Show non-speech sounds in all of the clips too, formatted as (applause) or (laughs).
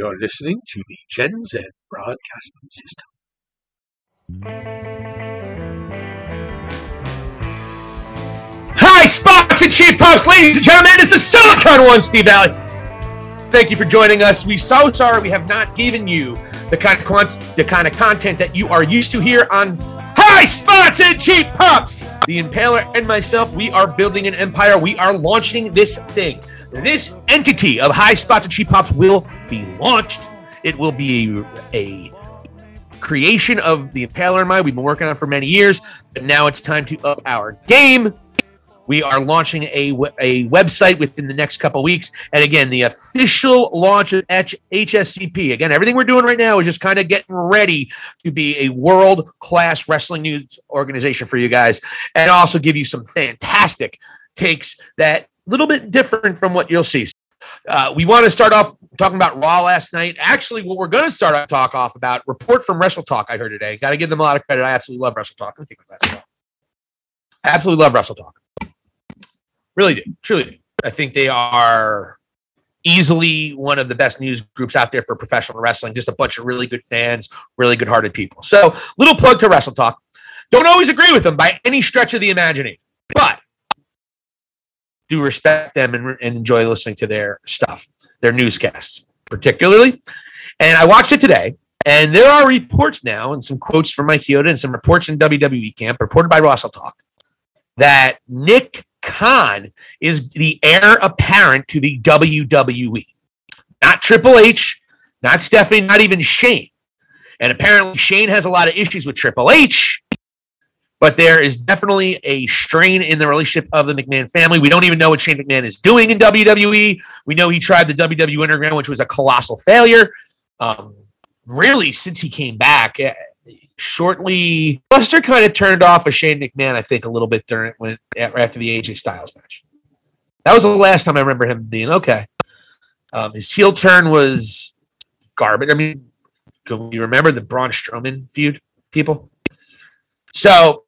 You're listening to the Gen Z Broadcasting System. High, spots and cheap pops, ladies and gentlemen. It's the Silicon One, Steve Valli. Thank you for joining us. We so sorry we have not given you the kind of con- the kind of content that you are used to here on High Spots and Cheap Pops. The Impaler and myself, we are building an empire. We are launching this thing. This entity of High Spots and Cheap Pops will be launched. It will be a, creation of the Impaler I. We've been working on for many years, but now it's time to up our game. We are launching a, a website within the next couple weeks. And again, the official launch of H- HSCP. Again, everything we're doing right now is just kind of getting ready to be a world class wrestling news organization for you guys and also give you some fantastic takes that little bit different from what you'll see. Uh, we want to start off talking about Raw last night. Actually, what we're going to start off talk off about report from Wrestle Talk. I heard today. Got to give them a lot of credit. I absolutely love Wrestle Talk. Let me take my glasses off. Absolutely love Wrestle Talk. Really do. Truly do. I think they are easily one of the best news groups out there for professional wrestling. Just a bunch of really good fans, really good hearted people. So, little plug to Wrestle Talk. Don't always agree with them by any stretch of the imagination, but do respect them and, and enjoy listening to their stuff, their newscasts, particularly. And I watched it today, and there are reports now and some quotes from Mike Chioda and some reports in WWE camp reported by Wrestle Talk that Nick Khan is the heir apparent to the WWE. Not Triple H, not Stephanie, not even Shane. And apparently Shane has a lot of issues with Triple H, but there is definitely a strain in the relationship of the McMahon family. We don't even know what Shane McMahon is doing in WWE. We know he tried the WWE Underground, which was a colossal failure. Um, really, since he came back, eh, shortly, Buster kind of turned off of Shane McMahon, I think, a little bit during when after the AJ Styles match. That was the last time I remember him being okay. Um, his heel turn was garbage. I mean, can you remember the Braun Strowman feud, people? So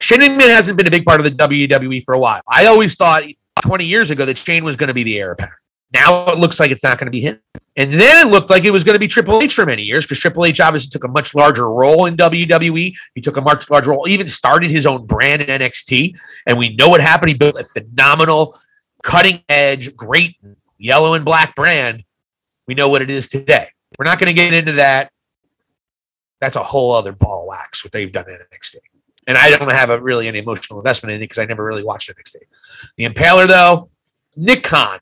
Shane hasn't been a big part of the WWE for a while. I always thought 20 years ago that Shane was going to be the heir apparent. Now it looks like it's not going to be him. And then it looked like it was going to be Triple H for many years because Triple H obviously took a much larger role in WWE. He took a much larger role, even started his own brand in NXT. And we know what happened. He built a phenomenal, cutting edge, great yellow and black brand. We know what it is today. We're not going to get into that. That's a whole other ball wax what they've done in NXT. And I don't have a really any emotional investment in it because I never really watched NXT. The Impaler, though, Nick Khan.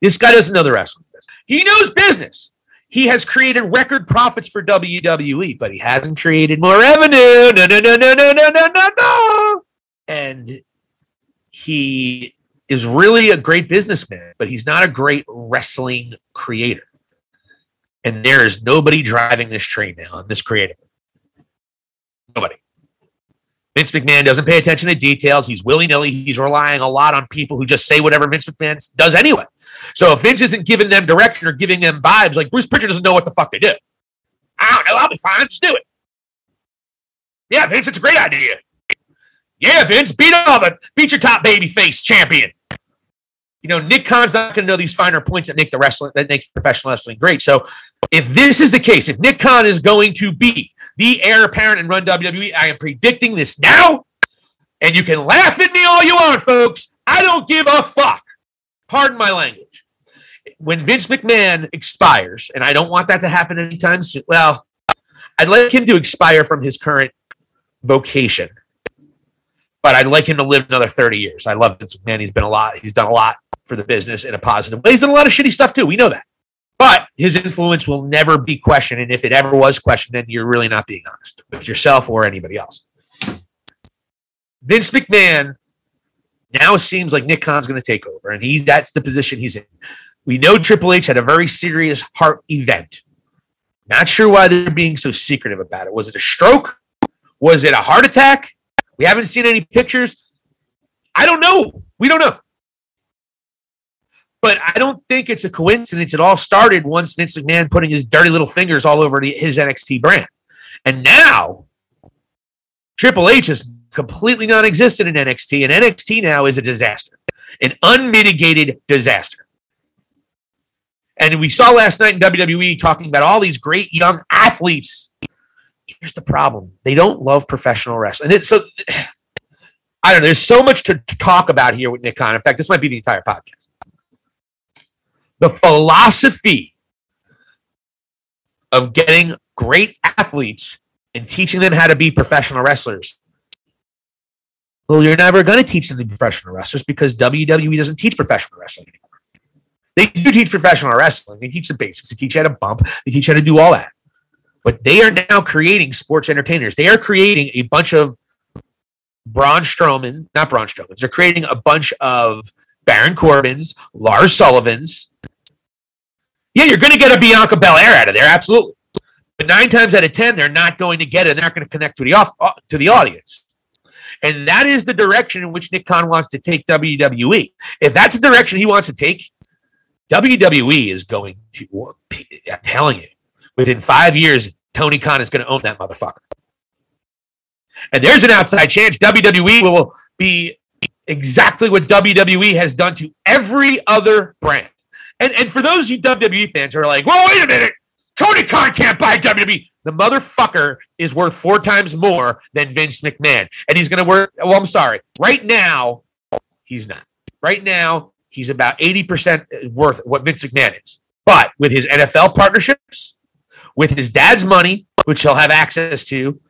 This guy doesn't know the wrestling. He knows business. He has created record profits for WWE, but he hasn't created more revenue. No, no, no, no, no, no, no, no, no. And he is really a great businessman, but he's not a great wrestling creator. And there is nobody driving this train now on this creative. Nobody. Vince McMahon doesn't pay attention to details. He's willy nilly. He's relying a lot on people who just say whatever Vince McMahon does anyway. So if Vince isn't giving them direction or giving them vibes, like Bruce Pritchard doesn't know what the fuck they do. I don't know. I'll be fine. Just do it. Yeah, Vince, it's a great idea. Yeah, Vince, beat all the beat your top baby face champion. You know, Nick Khan's not going to know these finer points that make the wrestling that makes professional wrestling great. So, if this is the case, if Nick Khan is going to be the heir apparent and run WWE, I am predicting this now. And you can laugh at me all you want, folks. I don't give a fuck. Pardon my language. When Vince McMahon expires, and I don't want that to happen anytime soon. Well, I'd like him to expire from his current vocation but I'd like him to live another 30 years. I love Vince McMahon. He's been a lot. He's done a lot for the business in a positive way. He's done a lot of shitty stuff too. We know that. But his influence will never be questioned. And if it ever was questioned, then you're really not being honest with yourself or anybody else. Vince McMahon now seems like Nick Khan's going to take over, and he's that's the position he's in. We know Triple H had a very serious heart event. Not sure why they're being so secretive about it. Was it a stroke? Was it a heart attack? We haven't seen any pictures. I don't know. We don't know. But I don't think it's a coincidence. It all started once Vince McMahon putting his dirty little fingers all over the, his NXT brand. And now Triple H is completely non existent in NXT, and NXT now is a disaster, an unmitigated disaster. And we saw last night in WWE talking about all these great young athletes. Here's the problem they don't love professional wrestling. And so, (sighs) I don't know, there's so much to, to talk about here with Nick Khan. In fact, this might be the entire podcast. The philosophy of getting great athletes and teaching them how to be professional wrestlers. Well, you're never going to teach them to be professional wrestlers because WWE doesn't teach professional wrestling anymore. They do teach professional wrestling. They teach the basics. They teach you how to bump. They teach you how to do all that. But they are now creating sports entertainers. They are creating a bunch of Braun Strowman, not Braun Strowman. They're creating a bunch of Baron Corbins, Lars Sullivans. Yeah, you're going to get a Bianca Belair out of there, absolutely. But nine times out of ten, they're not going to get it. They're not going to connect to the off, uh, to the audience. And that is the direction in which Nick Khan wants to take WWE. If that's the direction he wants to take, WWE is going to, I'm telling you, within five years, Tony Khan is going to own that motherfucker. And there's an outside chance WWE will be exactly what WWE has done to every other brand. And, and for those you WWE fans who are like, well, wait a minute, Tony Khan can't buy WWE. The motherfucker is worth four times more than Vince McMahon. And he's going to work. Well, I'm sorry. Right now, he's not. Right now, he's about 80% worth what Vince McMahon is. But with his NFL partnerships, with his dad's money, which he'll have access to,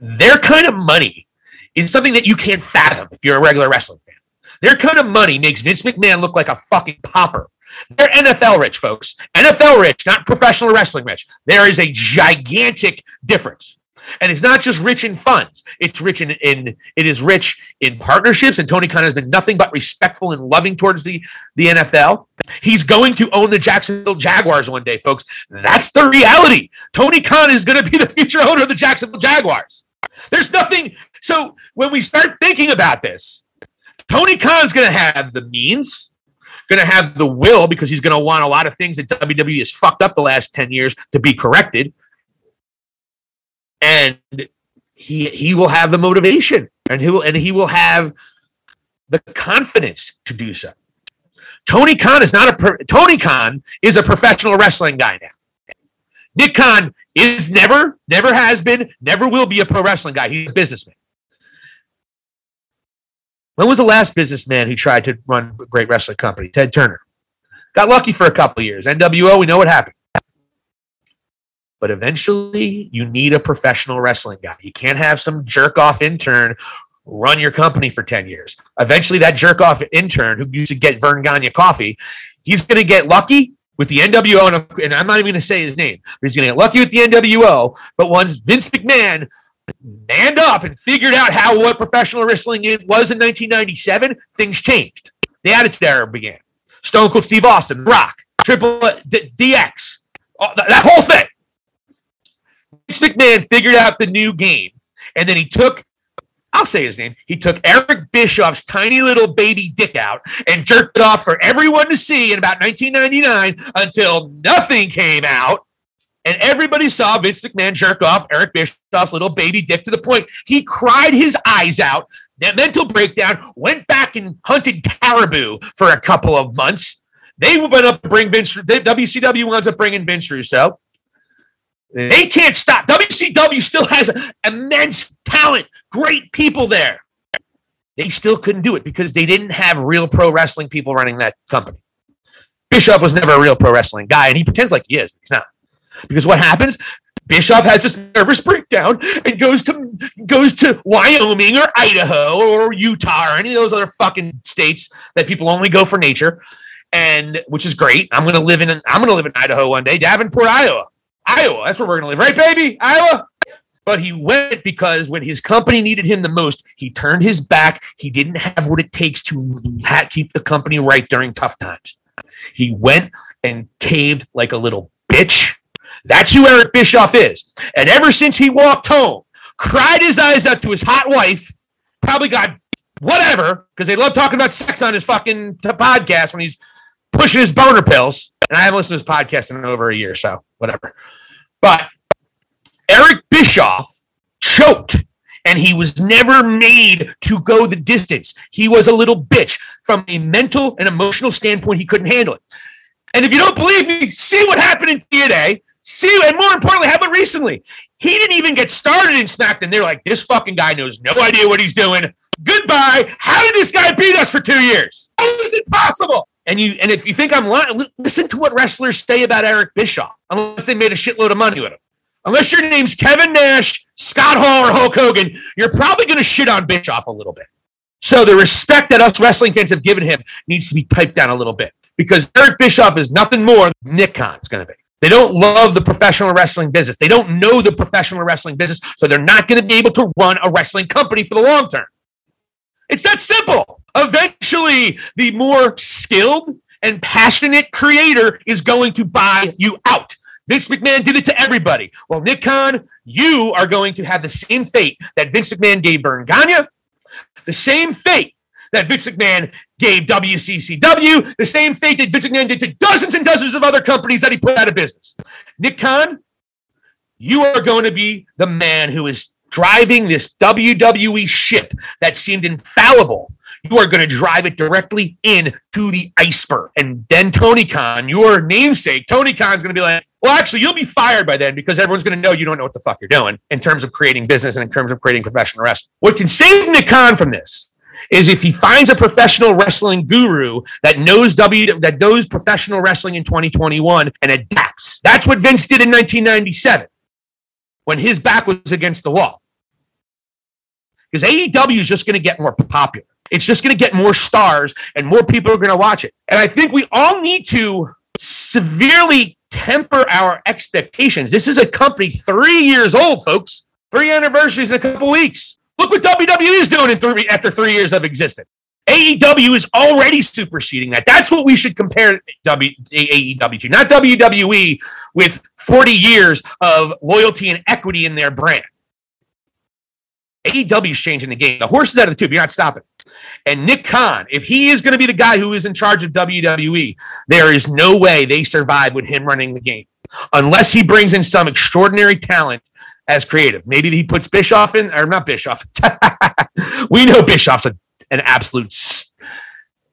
their kind of money is something that you can't fathom if you're a regular wrestling fan. Their kind of money makes Vince McMahon look like a fucking pauper. They're NFL rich, folks. NFL rich, not professional wrestling rich. There is a gigantic difference. And it's not just rich in funds. It's rich in, in it is rich in partnerships. And Tony Khan has been nothing but respectful and loving towards the, the NFL. He's going to own the Jacksonville Jaguars one day, folks. That's the reality. Tony Khan is going to be the future owner of the Jacksonville Jaguars. There's nothing. So when we start thinking about this, Tony Khan's going to have the means, going to have the will because he's going to want a lot of things that WWE has fucked up the last 10 years to be corrected. And he he will have the motivation and he will and he will have the confidence to do so. Tony Khan is not a Tony Khan is a professional wrestling guy now. Nick Khan is never, never has been, never will be a pro wrestling guy. He's a businessman. When was the last businessman who tried to run a great wrestling company? Ted Turner. Got lucky for a couple years. NWO, we know what happened. But eventually, you need a professional wrestling guy. You can't have some jerk off intern run your company for 10 years. Eventually, that jerk off intern who used to get Verne Gagne coffee, he's going to get lucky with the NWO, and I'm not even going to say his name, he's going to get lucky with the NWO. But once Vince McMahon manned up and figured out how what professional wrestling was in 1997, things changed. The Attitude Era began. Stone Cold Steve Austin, Rock, Triple uh, D- DX, uh, that, that whole thing. Vince McMahon figured out the new game, and then he took I'll say his name. He took Eric Bischoff's tiny little baby dick out and jerked it off for everyone to see in about 1999 until nothing came out. And everybody saw Vince McMahon jerk off Eric Bischoff's little baby dick to the point he cried his eyes out. That mental breakdown went back and hunted caribou for a couple of months. They went up to bring Vince. WCW winds up bringing Vince Russo. They can't stop. WCW still has immense talent, great people there. They still couldn't do it because they didn't have real pro wrestling people running that company. Bischoff was never a real pro wrestling guy, and he pretends like he is. He's not. Because what happens? Bischoff has this nervous breakdown and goes to goes to Wyoming or Idaho or Utah or any of those other fucking states that people only go for nature, and which is great. I'm gonna live in I'm gonna live in Idaho one day, Davenport, Iowa. Iowa. That's where we're to live, right, baby? Iowa. But he went because when his company needed him the most, he turned his back. He didn't have what it takes to keep the company right during tough times. He went and caved like a little bitch. That's who Eric Bischoff is. And ever since he walked home, cried his eyes out to his hot wife, probably got whatever, because they love talking about sex on his fucking podcast when he's pushing his boner pills. And I haven't listened to his podcast in over a year, so whatever. But Eric Bischoff choked and he was never made to go the distance. He was a little bitch. From a mental and emotional standpoint, he couldn't handle it. And if you don't believe me, see what happened in TNA. See, and more importantly, how about recently? He didn't even get started in SmackDown. They're like, this fucking guy knows no idea what he's doing. Goodbye. How did this guy beat us for two years? How is it possible? And you, and if you think I'm lying, listen to what wrestlers say about Eric Bischoff, unless they made a shitload of money with him. Unless your name's Kevin Nash, Scott Hall, or Hulk Hogan, you're probably going to shit on Bischoff a little bit. So the respect that us wrestling fans have given him needs to be typed down a little bit because Eric Bischoff is nothing more than Nick Khan's going to be. They don't love the professional wrestling business. They don't know the professional wrestling business, so they're not going to be able to run a wrestling company for the long term. It's that simple. Eventually, the more skilled and passionate creator is going to buy you out. Vince McMahon did it to everybody. Well, Nick Khan, you are going to have the same fate that Vince McMahon gave Verne Gagne, the same fate that Vince McMahon gave WCCW, the same fate that Vince McMahon did to dozens and dozens of other companies that he put out of business. Nick Khan, you are going to be the man who is driving this WWE ship that seemed infallible. You are going to drive it directly into the iceberg. And then Tony Khan, your namesake, Tony Khan is going to be like, well, actually, you'll be fired by then because everyone's going to know you don't know what the fuck you're doing in terms of creating business and in terms of creating professional wrestling. What can save Nick Khan from this is if he finds a professional wrestling guru that knows W that knows professional wrestling in 2021 and adapts. That's what Vince did in 1997 when his back was against the wall. Because AEW is just going to get more popular. It's just going to get more stars and more people are going to watch it. And I think we all need to severely temper our expectations. This is a company three years old, folks. Three anniversaries in a couple weeks. Look what WWE is doing in three, after three years of existence. AEW is already superseding that. That's what we should compare w, AEW to, not WWE with 40 years of loyalty and equity in their brand. AEW is changing the game. The horse is out of the tube. You're not stopping. And Nick Khan, if he is going to be the guy who is in charge of WWE, there is no way they survive with him running the game unless he brings in some extraordinary talent as creative. Maybe he puts Bischoff in, or not Bischoff. (laughs) we know Bischoff's a, an absolute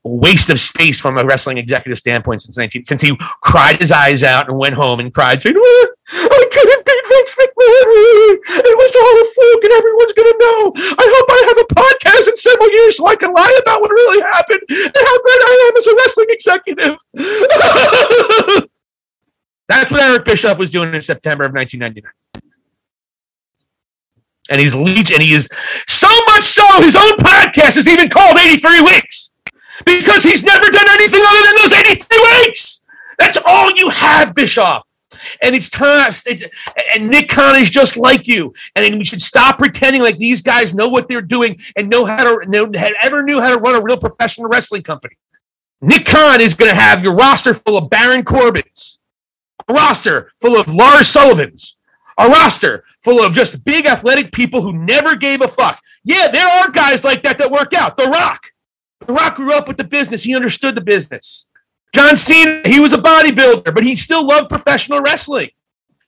waste of space from a wrestling executive standpoint since 19 since he cried his eyes out and went home and cried saying I couldn't beat Vince McMahon it was all a fluke and everyone's gonna know I hope I have a podcast in several years so I can lie about what really happened and how great I am as a wrestling executive (laughs) that's what Eric Bischoff was doing in September of 1999 and he's leech, and he is so much so his own podcast is even called 83 Weeks because he's never done anything other than those 83 weeks. That's all you have, Bischoff. And it's time. It's, and Nick Khan is just like you. And we should stop pretending like these guys know what they're doing and know how to know, ever knew how to run a real professional wrestling company. Nick Khan is going to have your roster full of Baron Corbins, a roster full of Lars Sullivans, a roster full of just big athletic people who never gave a fuck. Yeah, there are guys like that that work out. The Rock. The Rock grew up with the business. He understood the business. John Cena, he was a bodybuilder, but he still loved professional wrestling.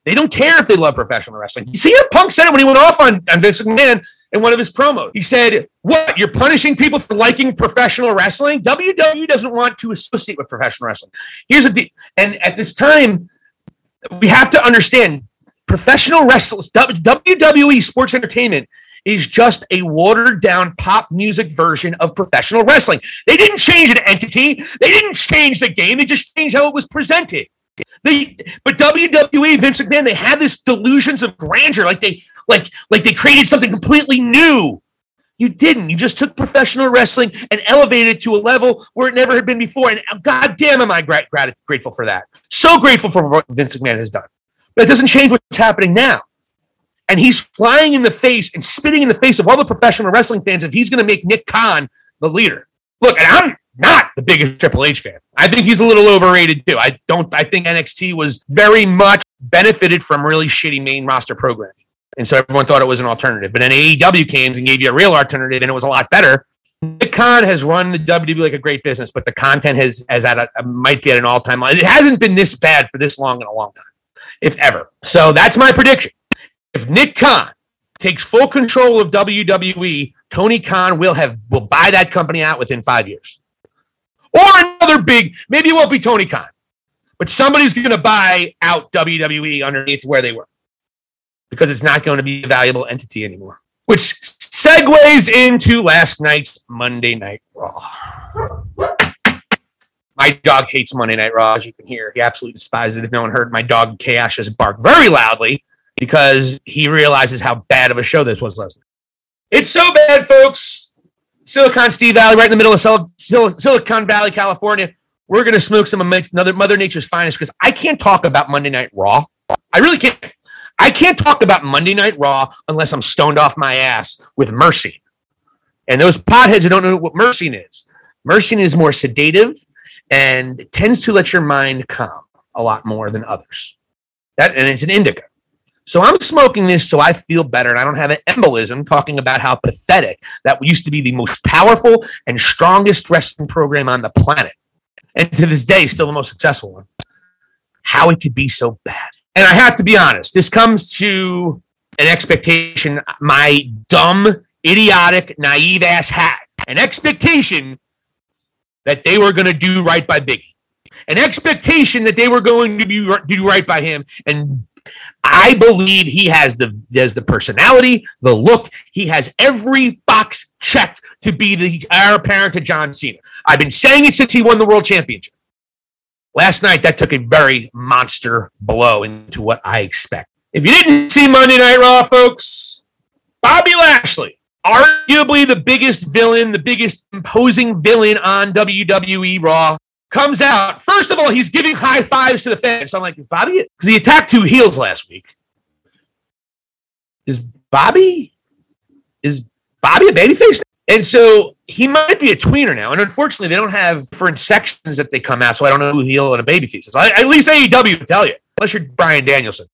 They don't care if they love professional wrestling. CM Punk said it when he went off on, on Vince McMahon in one of his promos. He said, What? You're punishing people for liking professional wrestling? WWE doesn't want to associate with professional wrestling. Here's the deal. And at this time, we have to understand professional wrestlers, WWE Sports Entertainment is just a watered down pop music version of professional wrestling. They didn't change an entity, they didn't change the game, they just changed how it was presented. They, but WWE, Vince McMahon, they have this delusions of grandeur, like they, like, like they created something completely new. You didn't. You just took professional wrestling and elevated it to a level where it never had been before. And God damn, am I grat- grateful for that. So grateful for what Vince McMahon has done. It doesn't change what's happening now. And he's flying in the face and spitting in the face of all the professional wrestling fans if he's going to make Nick Khan the leader. Look, and I'm not the biggest Triple H fan. I think he's a little overrated too. I don't. I think NXT was very much benefited from really shitty main roster programming, and so everyone thought it was an alternative. But then AEW came and gave you a real alternative, and it was a lot better. Nick Khan has run the WWE like a great business, but the content has has at a, might be at an all time. It hasn't been this bad for this long in a long time if ever. So that's my prediction. If Nick Khan takes full control of WWE, Tony Khan will have will buy that company out within five years. Or another big, maybe it won't be Tony Khan. But somebody's going to buy out WWE underneath where they were because it's not going to be a valuable entity anymore. Which segues into last night's Monday Night Raw. My dog hates Monday Night Raw, as you can hear. He absolutely despises it. If no one heard, my dog Chaos just bark very loudly because he realizes how bad of a show this was last night. It's so bad, folks. Silicon Steve Valli, right in the middle of Sil- Sil- Silicon Valley, California. We're going to smoke some another Mother Nature's finest because I can't talk about Monday Night Raw. I really can't. I can't talk about Monday Night Raw unless I'm stoned off my ass with Mercy. And those potheads who don't know what Mercy is, Mercy is more sedative and tends to let your mind calm a lot more than others. That and it's an indica. So I'm smoking this so I feel better and I don't have an embolism talking about how pathetic that used to be the most powerful and strongest wrestling program on the planet. And to this day, still the most successful one. How it could be so bad. And I have to be honest, this comes to an expectation my dumb, idiotic, naive ass had. An expectation that they were going to do right by Biggie. An expectation that they were going to be do right by him and I believe he has the has the personality, the look. He has every box checked to be the heir apparent to John Cena. I've been saying it since he won the world championship. Last night, that took a very monster blow into what I expect. If you didn't see Monday Night Raw, folks, Bobby Lashley, arguably the biggest villain, the biggest imposing villain on WWE Raw, comes out. First of all, he's giving high fives to the fans. So I'm like, is Bobby? Because he attacked two heels last week. Is Bobby? Is Bobby a babyface? And so he might be a tweener now. And unfortunately, they don't have different sections that they come out. So I don't know who heel and a babyface is. At least AEW will tell you, unless you're Bryan Danielson.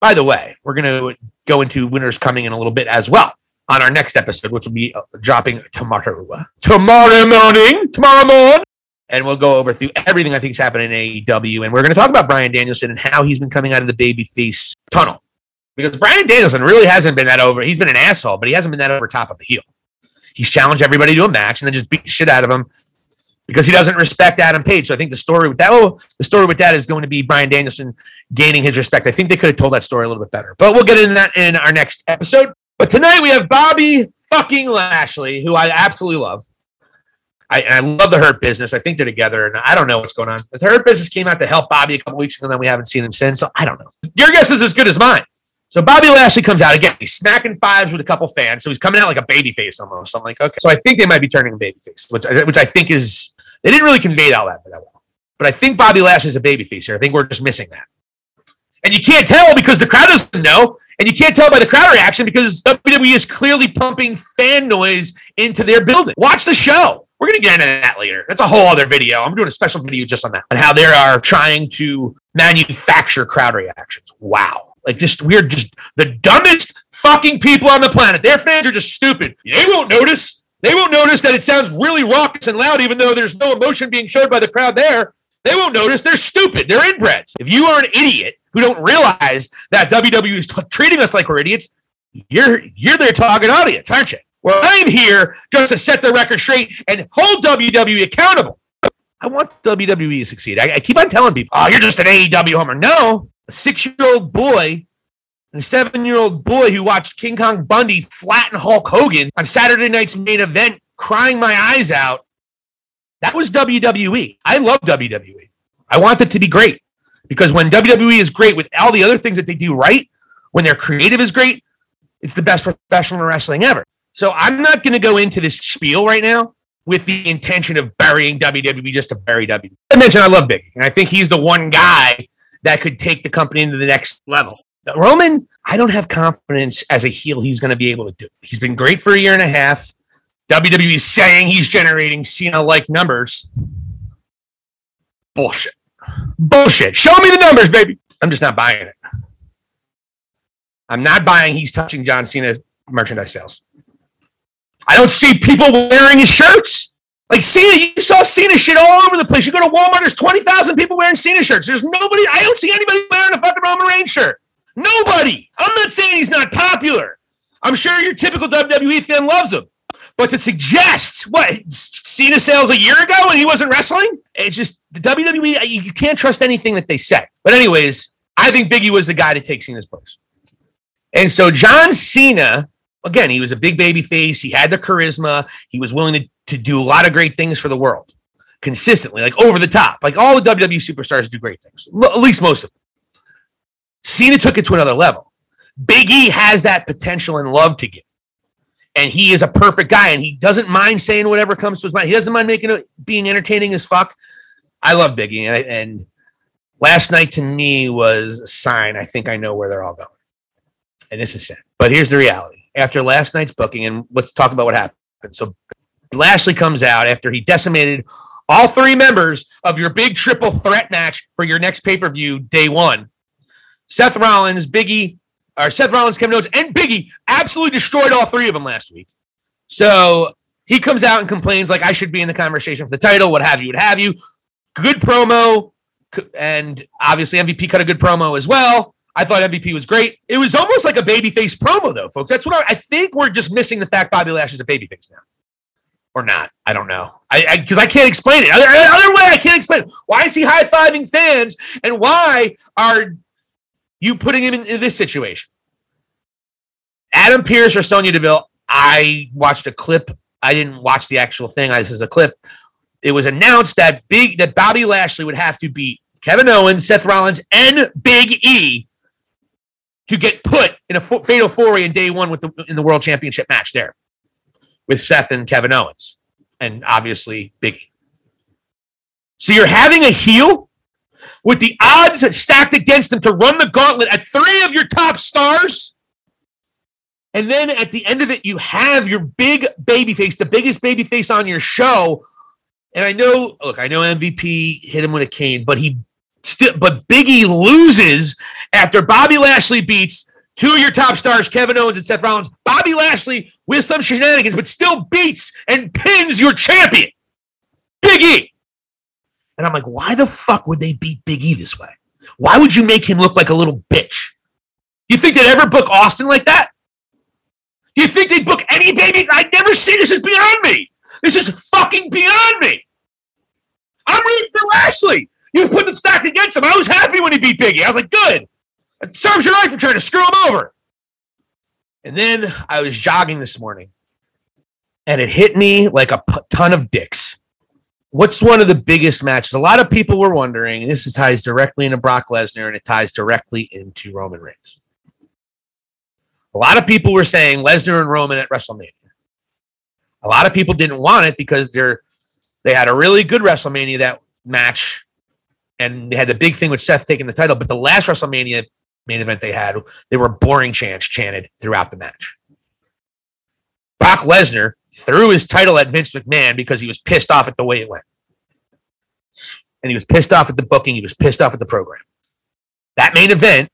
By the way, we're going to go into winners coming in a little bit as well on our next episode, which will be uh, dropping tomorrow. Tomorrow morning. Tomorrow morning and we'll go over through everything I think is happening in AEW. And we're going to talk about Bryan Danielson and how he's been coming out of the babyface tunnel. Because Bryan Danielson really hasn't been that over. He's been an asshole, but he hasn't been that over top of the heel. He's challenged everybody to a match and then just beat the shit out of him because he doesn't respect Adam Page. So I think the story with that, oh, the story with that is going to be Bryan Danielson gaining his respect. I think they could have told that story a little bit better, but we'll get into that in our next episode. But tonight we have Bobby fucking Lashley, who I absolutely love. I, I love the Hurt Business. I think they're together, and I don't know what's going on. The Hurt Business came out to help Bobby a couple weeks ago, and then we haven't seen him since. So I don't know. Your guess is as good as mine. So Bobby Lashley comes out again. He's smacking fives with a couple fans, so he's coming out like a baby face almost. I'm like, okay. So I think they might be turning a baby face, which which I think is they didn't really convey all that that well. But I think Bobby Lashley's a baby face here. I think we're just missing that. And you can't tell because the crowd doesn't know. And you can't tell by the crowd reaction because WWE is clearly pumping fan noise into their building. Watch the show. We're going to get into that later. That's a whole other video. I'm doing a special video just on that and how they are trying to manufacture crowd reactions. Wow. Like just we're just the dumbest fucking people on the planet. Their fans are just stupid. They won't notice. They won't notice that it sounds really raucous and loud, even though there's no emotion being showed by the crowd there. They won't notice. They're stupid. They're inbreds. If you are an idiot who don't realize that WWE is t- treating us like we're idiots, you're you're their target audience, aren't you? Well, I'm here just to set the record straight and hold WWE accountable. I want WWE to succeed. I, I keep on telling people, oh, you're just an AEW homer. No, a six year old boy and a seven year old boy who watched King Kong Bundy flatten Hulk Hogan on Saturday night's main event, crying my eyes out. That was WWE. I love WWE. I want it to be great because when WWE is great with all the other things that they do right, when their creative is great, it's the best professional wrestling ever. So I'm not going to go into this spiel right now with the intention of burying WWE just to bury WWE. I mentioned I love Big, and I think he's the one guy that could take the company into the next level. Roman, I don't have confidence as a heel he's going to be able to do. He's been great for a year and a half. WWE is saying he's generating Cena-like numbers. Bullshit. Bullshit. Show me the numbers, baby. I'm just not buying it. I'm not buying he's touching John Cena merchandise sales. I don't see people wearing his shirts. Like Cena, you saw Cena shit all over the place. You go to Walmart, there's 20,000 people wearing Cena shirts. There's nobody, I don't see anybody wearing a fucking Roman Reigns shirt. Nobody. I'm not saying he's not popular. I'm sure your typical WWE fan loves him. But to suggest what Cena sales a year ago when he wasn't wrestling, it's just the WWE. You can't trust anything that they say. But anyways, I think Biggie was the guy to take Cena's place. And so John Cena, again, he was a big baby face. He had the charisma. He was willing to, to do a lot of great things for the world consistently, like over the top. Like all the WWE superstars do great things, at least most of them. Cena took it to another level. Big E has that potential and love to give. And he is a perfect guy and he doesn't mind saying whatever comes to his mind. He doesn't mind making it being entertaining as fuck. I love Biggie. And, and last night to me was a sign. I think I know where they're all going. And this is sad. But here's the reality. After last night's booking, and let's talk about what happened. So Lashley comes out after he decimated all three members of your big triple threat match for your next pay per view, day one. Seth Rollins, Biggie, or Seth Rollins, Kevin Owens, and Biggie absolutely destroyed all three of them last week. So he comes out and complains like I should be in the conversation for the title, what have you, what have you. Good promo, and obviously MVP cut a good promo as well. I thought MVP was great. It was almost like a babyface promo, though, folks. That's what I, I think we're just missing the fact Bobby Lashley's a babyface now or not. I don't know. I because I, I, can't explain it. Other, other way, I can't explain it. Why is he high fiving fans, and why are you putting him in, in, this situation? Adam Pearce or Sonya Deville. I watched a clip. I didn't watch the actual thing. I, this is a clip. It was announced that big that Bobby Lashley would have to beat Kevin Owens, Seth Rollins, and Big E to get put in a fatal four in day one with the in the world championship match there with Seth and Kevin Owens, and obviously Biggie. So you're having a heel with the odds stacked against him to run the gauntlet at three of your top stars. And then at the end of it, you have your big baby face, the biggest baby face on your show. And I know, look, I know MVP hit him with a cane, but he still, but Biggie loses after Bobby Lashley beats two of your top stars, Kevin Owens and Seth Rollins. Bobby Lashley with some shenanigans, but still beats and pins your champion, Big E. And I'm like, why the fuck would they beat Big E this way? Why would you make him look like a little bitch? You think they'd ever book Austin like that? Do you think they'd book any baby? I'd never see this. is beyond me. This is fucking beyond me. I'm rooting for Lashley. You put the stack against him. I was happy when he beat Biggie. I was like, good. It serves you right for trying to screw him over. And then I was jogging this morning and it hit me like a ton of dicks. What's one of the biggest matches? A lot of people were wondering, this ties directly into Brock Lesnar and it ties directly into Roman Reigns. A lot of people were saying Lesnar and Roman at WrestleMania. A lot of people didn't want it because they're they had a really good WrestleMania that match, and they had the big thing with Seth taking the title. But the last WrestleMania main event they had, they were boring chants chanted throughout the match. Brock Lesnar threw his title at Vince McMahon because he was pissed off at the way it went. And he was pissed off at the booking, he was pissed off at the program. That main event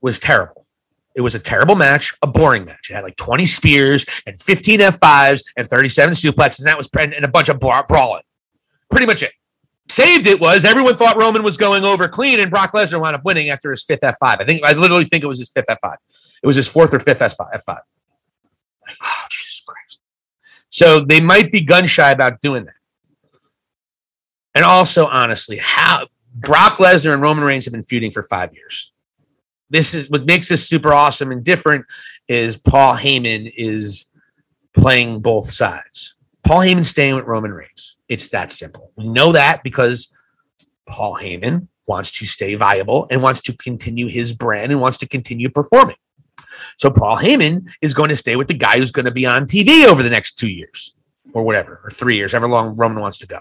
was terrible. It was a terrible match, a boring match. It had like 20 spears and 15 F5s and 37 suplexes, and that was and a bunch of brawling. Pretty much it saved it was everyone thought Roman was going over clean, and Brock Lesnar wound up winning after his fifth F5. I think I literally think it was his fifth F5. It was his fourth or fifth F5. F5. Like, oh, Jesus Christ. So they might be gun shy about doing that. And also, honestly, how Brock Lesnar and Roman Reigns have been feuding for five years. This is what makes this super awesome and different is Paul Heyman is playing both sides. Paul Heyman staying with Roman Reigns. It's that simple. We know that because Paul Heyman wants to stay viable and wants to continue his brand and wants to continue performing. So Paul Heyman is going to stay with the guy who's going to be on TV over the next two years or whatever, or three years, however long Roman wants to go.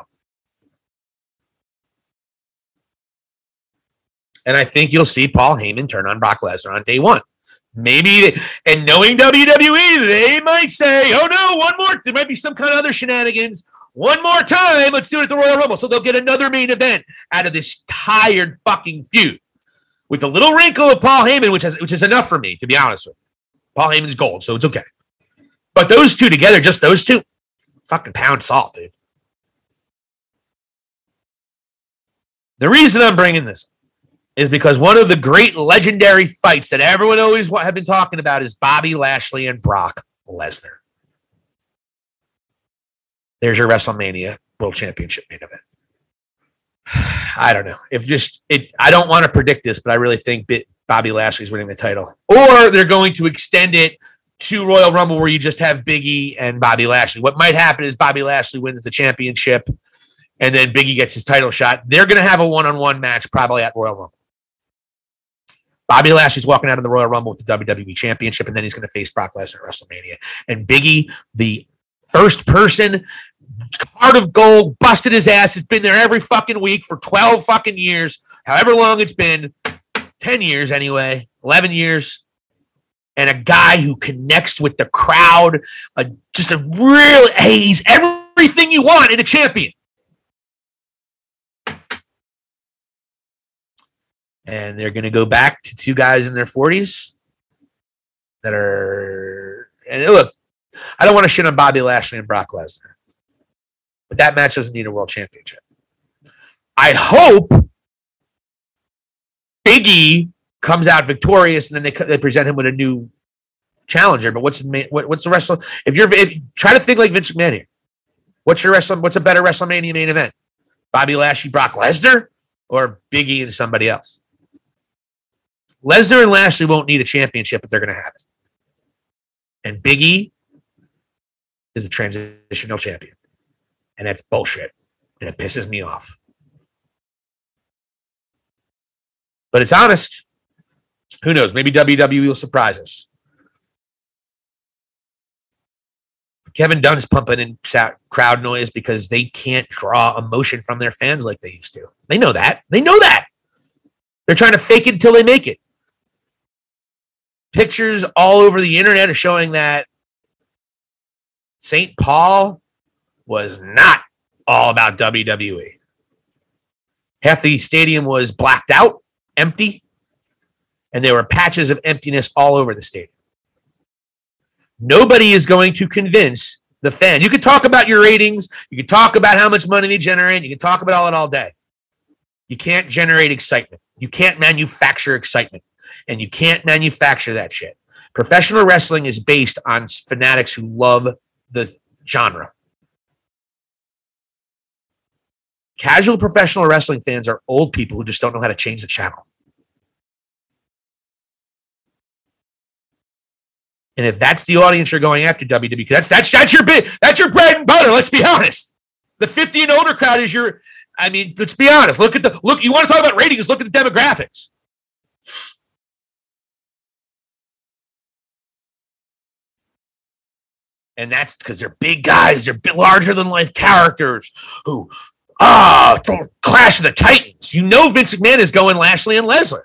And I think you'll see Paul Heyman turn on Brock Lesnar on day one. Maybe, and knowing WWE, they might say, oh no, one more. There might be some kind of other shenanigans one more time. Let's do it at the Royal Rumble. So they'll get another main event out of this tired fucking feud with the little wrinkle of Paul Heyman, which has which is enough for me, to be honest with you. Paul Heyman's gold, so it's okay. But those two together, just those two, fucking pound salt, dude. The reason I'm bringing this is because one of the great legendary fights that everyone always have been talking about is Bobby Lashley and Brock Lesnar. There's your WrestleMania World Championship main event. (sighs) I don't know. If just it's I don't want to predict this, but I really think Bobby Lashley's winning the title. Or they're going to extend it to Royal Rumble where you just have Biggie and Bobby Lashley. What might happen is Bobby Lashley wins the championship and then Biggie gets his title shot. They're going to have a one-on-one match probably at Royal Rumble. Bobby Lashley's walking out of the Royal Rumble with the WWE Championship, and then he's going to face Brock Lesnar at WrestleMania. And Biggie, the first person, heart of gold, busted his ass. It's been there every fucking week for 12 fucking years, however long it's been 10 years anyway, 11 years. And a guy who connects with the crowd, a, just a real, hey, he's everything you want in a champion. and they're going to go back to two guys in their 40s that are and look i don't want to shit on bobby lashley and brock lesnar but that match doesn't need a world championship i hope biggie comes out victorious and then they, they present him with a new challenger but what's the what, what's the wrestler if you're if try to think like vince mcmahon here what's your wrestling what's a better wrestlemania main event bobby lashley brock lesnar or biggie and somebody else Lesnar and Lashley won't need a championship, but they're going to have it. And Biggie is a transitional champion. And that's bullshit. And it pisses me off. But it's honest. Who knows? Maybe WWE will surprise us. Kevin Dunn's pumping in crowd noise because they can't draw emotion from their fans like they used to. They know that. They know that. They're trying to fake it until they make it pictures all over the internet are showing that St. Paul was not all about WWE. Half the stadium was blacked out, empty, and there were patches of emptiness all over the stadium. Nobody is going to convince the fan. You can talk about your ratings, you can talk about how much money they generate, you can talk about all it all day. You can't generate excitement. You can't manufacture excitement and you can't manufacture that shit. Professional wrestling is based on fanatics who love the genre. Casual professional wrestling fans are old people who just don't know how to change the channel. And if that's the audience you're going after, WWE, that's that's that's your bit, that's your bread and butter. Let's be honest. The 50 and older crowd is your. I mean, let's be honest. Look at the look. You want to talk about ratings? Look at the demographics. and that's because they're big guys, they're larger than life characters who ah Clash of the Titans. You know Vince McMahon is going Lashley and Lesnar.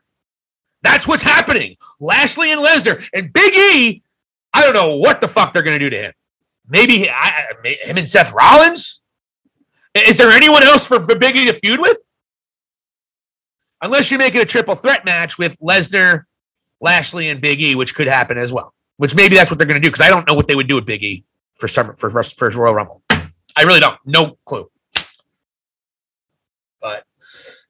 That's what's happening. Lashley and Lesnar and Big E. I don't know what the fuck they're gonna do to him. Maybe I, him and Seth Rollins. Is there anyone else for, for Big E to feud with? Unless you're making a triple threat match with Lesnar, Lashley, and Big E, which could happen as well. Which maybe that's what they're going to do because I don't know what they would do with Big E for summer for for Royal Rumble. I really don't. No clue.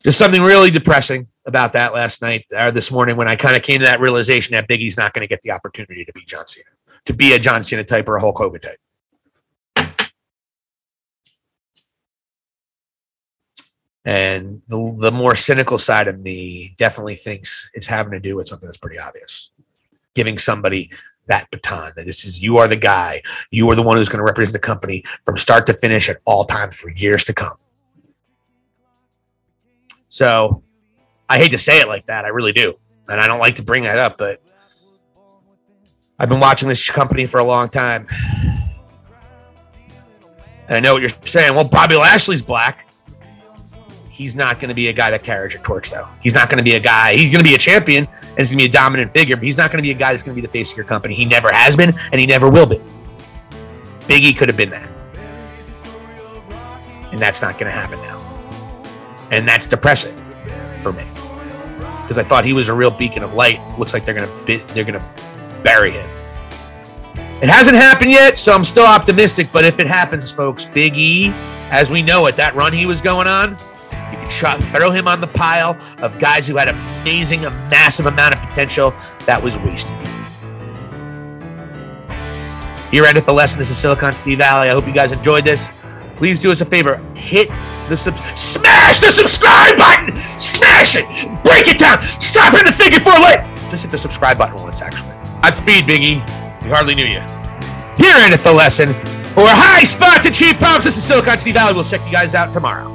Just something really depressing about that last night or this morning when I kind of came to that realization that Big E's not going to get the opportunity to be John Cena, to be a John Cena type or a Hulk Hogan type. And the, the more cynical side of me definitely thinks it's having to do with something that's pretty obvious. Giving somebody that baton that this is you are the guy you are the one who's going to represent the company from start to finish at all times for years to come so i hate to say it like that i really do and i don't like to bring that up but i've been watching this company for a long time and i know what you're saying well bobby lashley's black he's not going to be a guy that carries your torch, though. He's not going to be a guy. He's going to be a champion and he's going to be a dominant figure, but he's not going to be a guy that's going to be the face of your company. He never has been, and he never will be. Biggie could have been that, and that's not going to happen now. And that's depressing for me because I thought he was a real beacon of light. Looks like they're going to they're to bury him. It hasn't happened yet, so I'm still optimistic. But if it happens, folks, Big E, as we know it, that run he was going on, you could shot, throw him on the pile of guys who had amazing, a massive amount of potential that was wasted. Here at the lesson, this is Silicon Steve Valli. I hope you guys enjoyed this. Please do us a favor, hit the sub, smash the subscribe button, smash it, break it down, stop hitting the figure four lit. Just hit the subscribe button once, actually. Godspeed, Biggie. We hardly knew you. Here in at the lesson, for high spots and cheap pops, this is Silicon Steve Valli. We'll check you guys out tomorrow.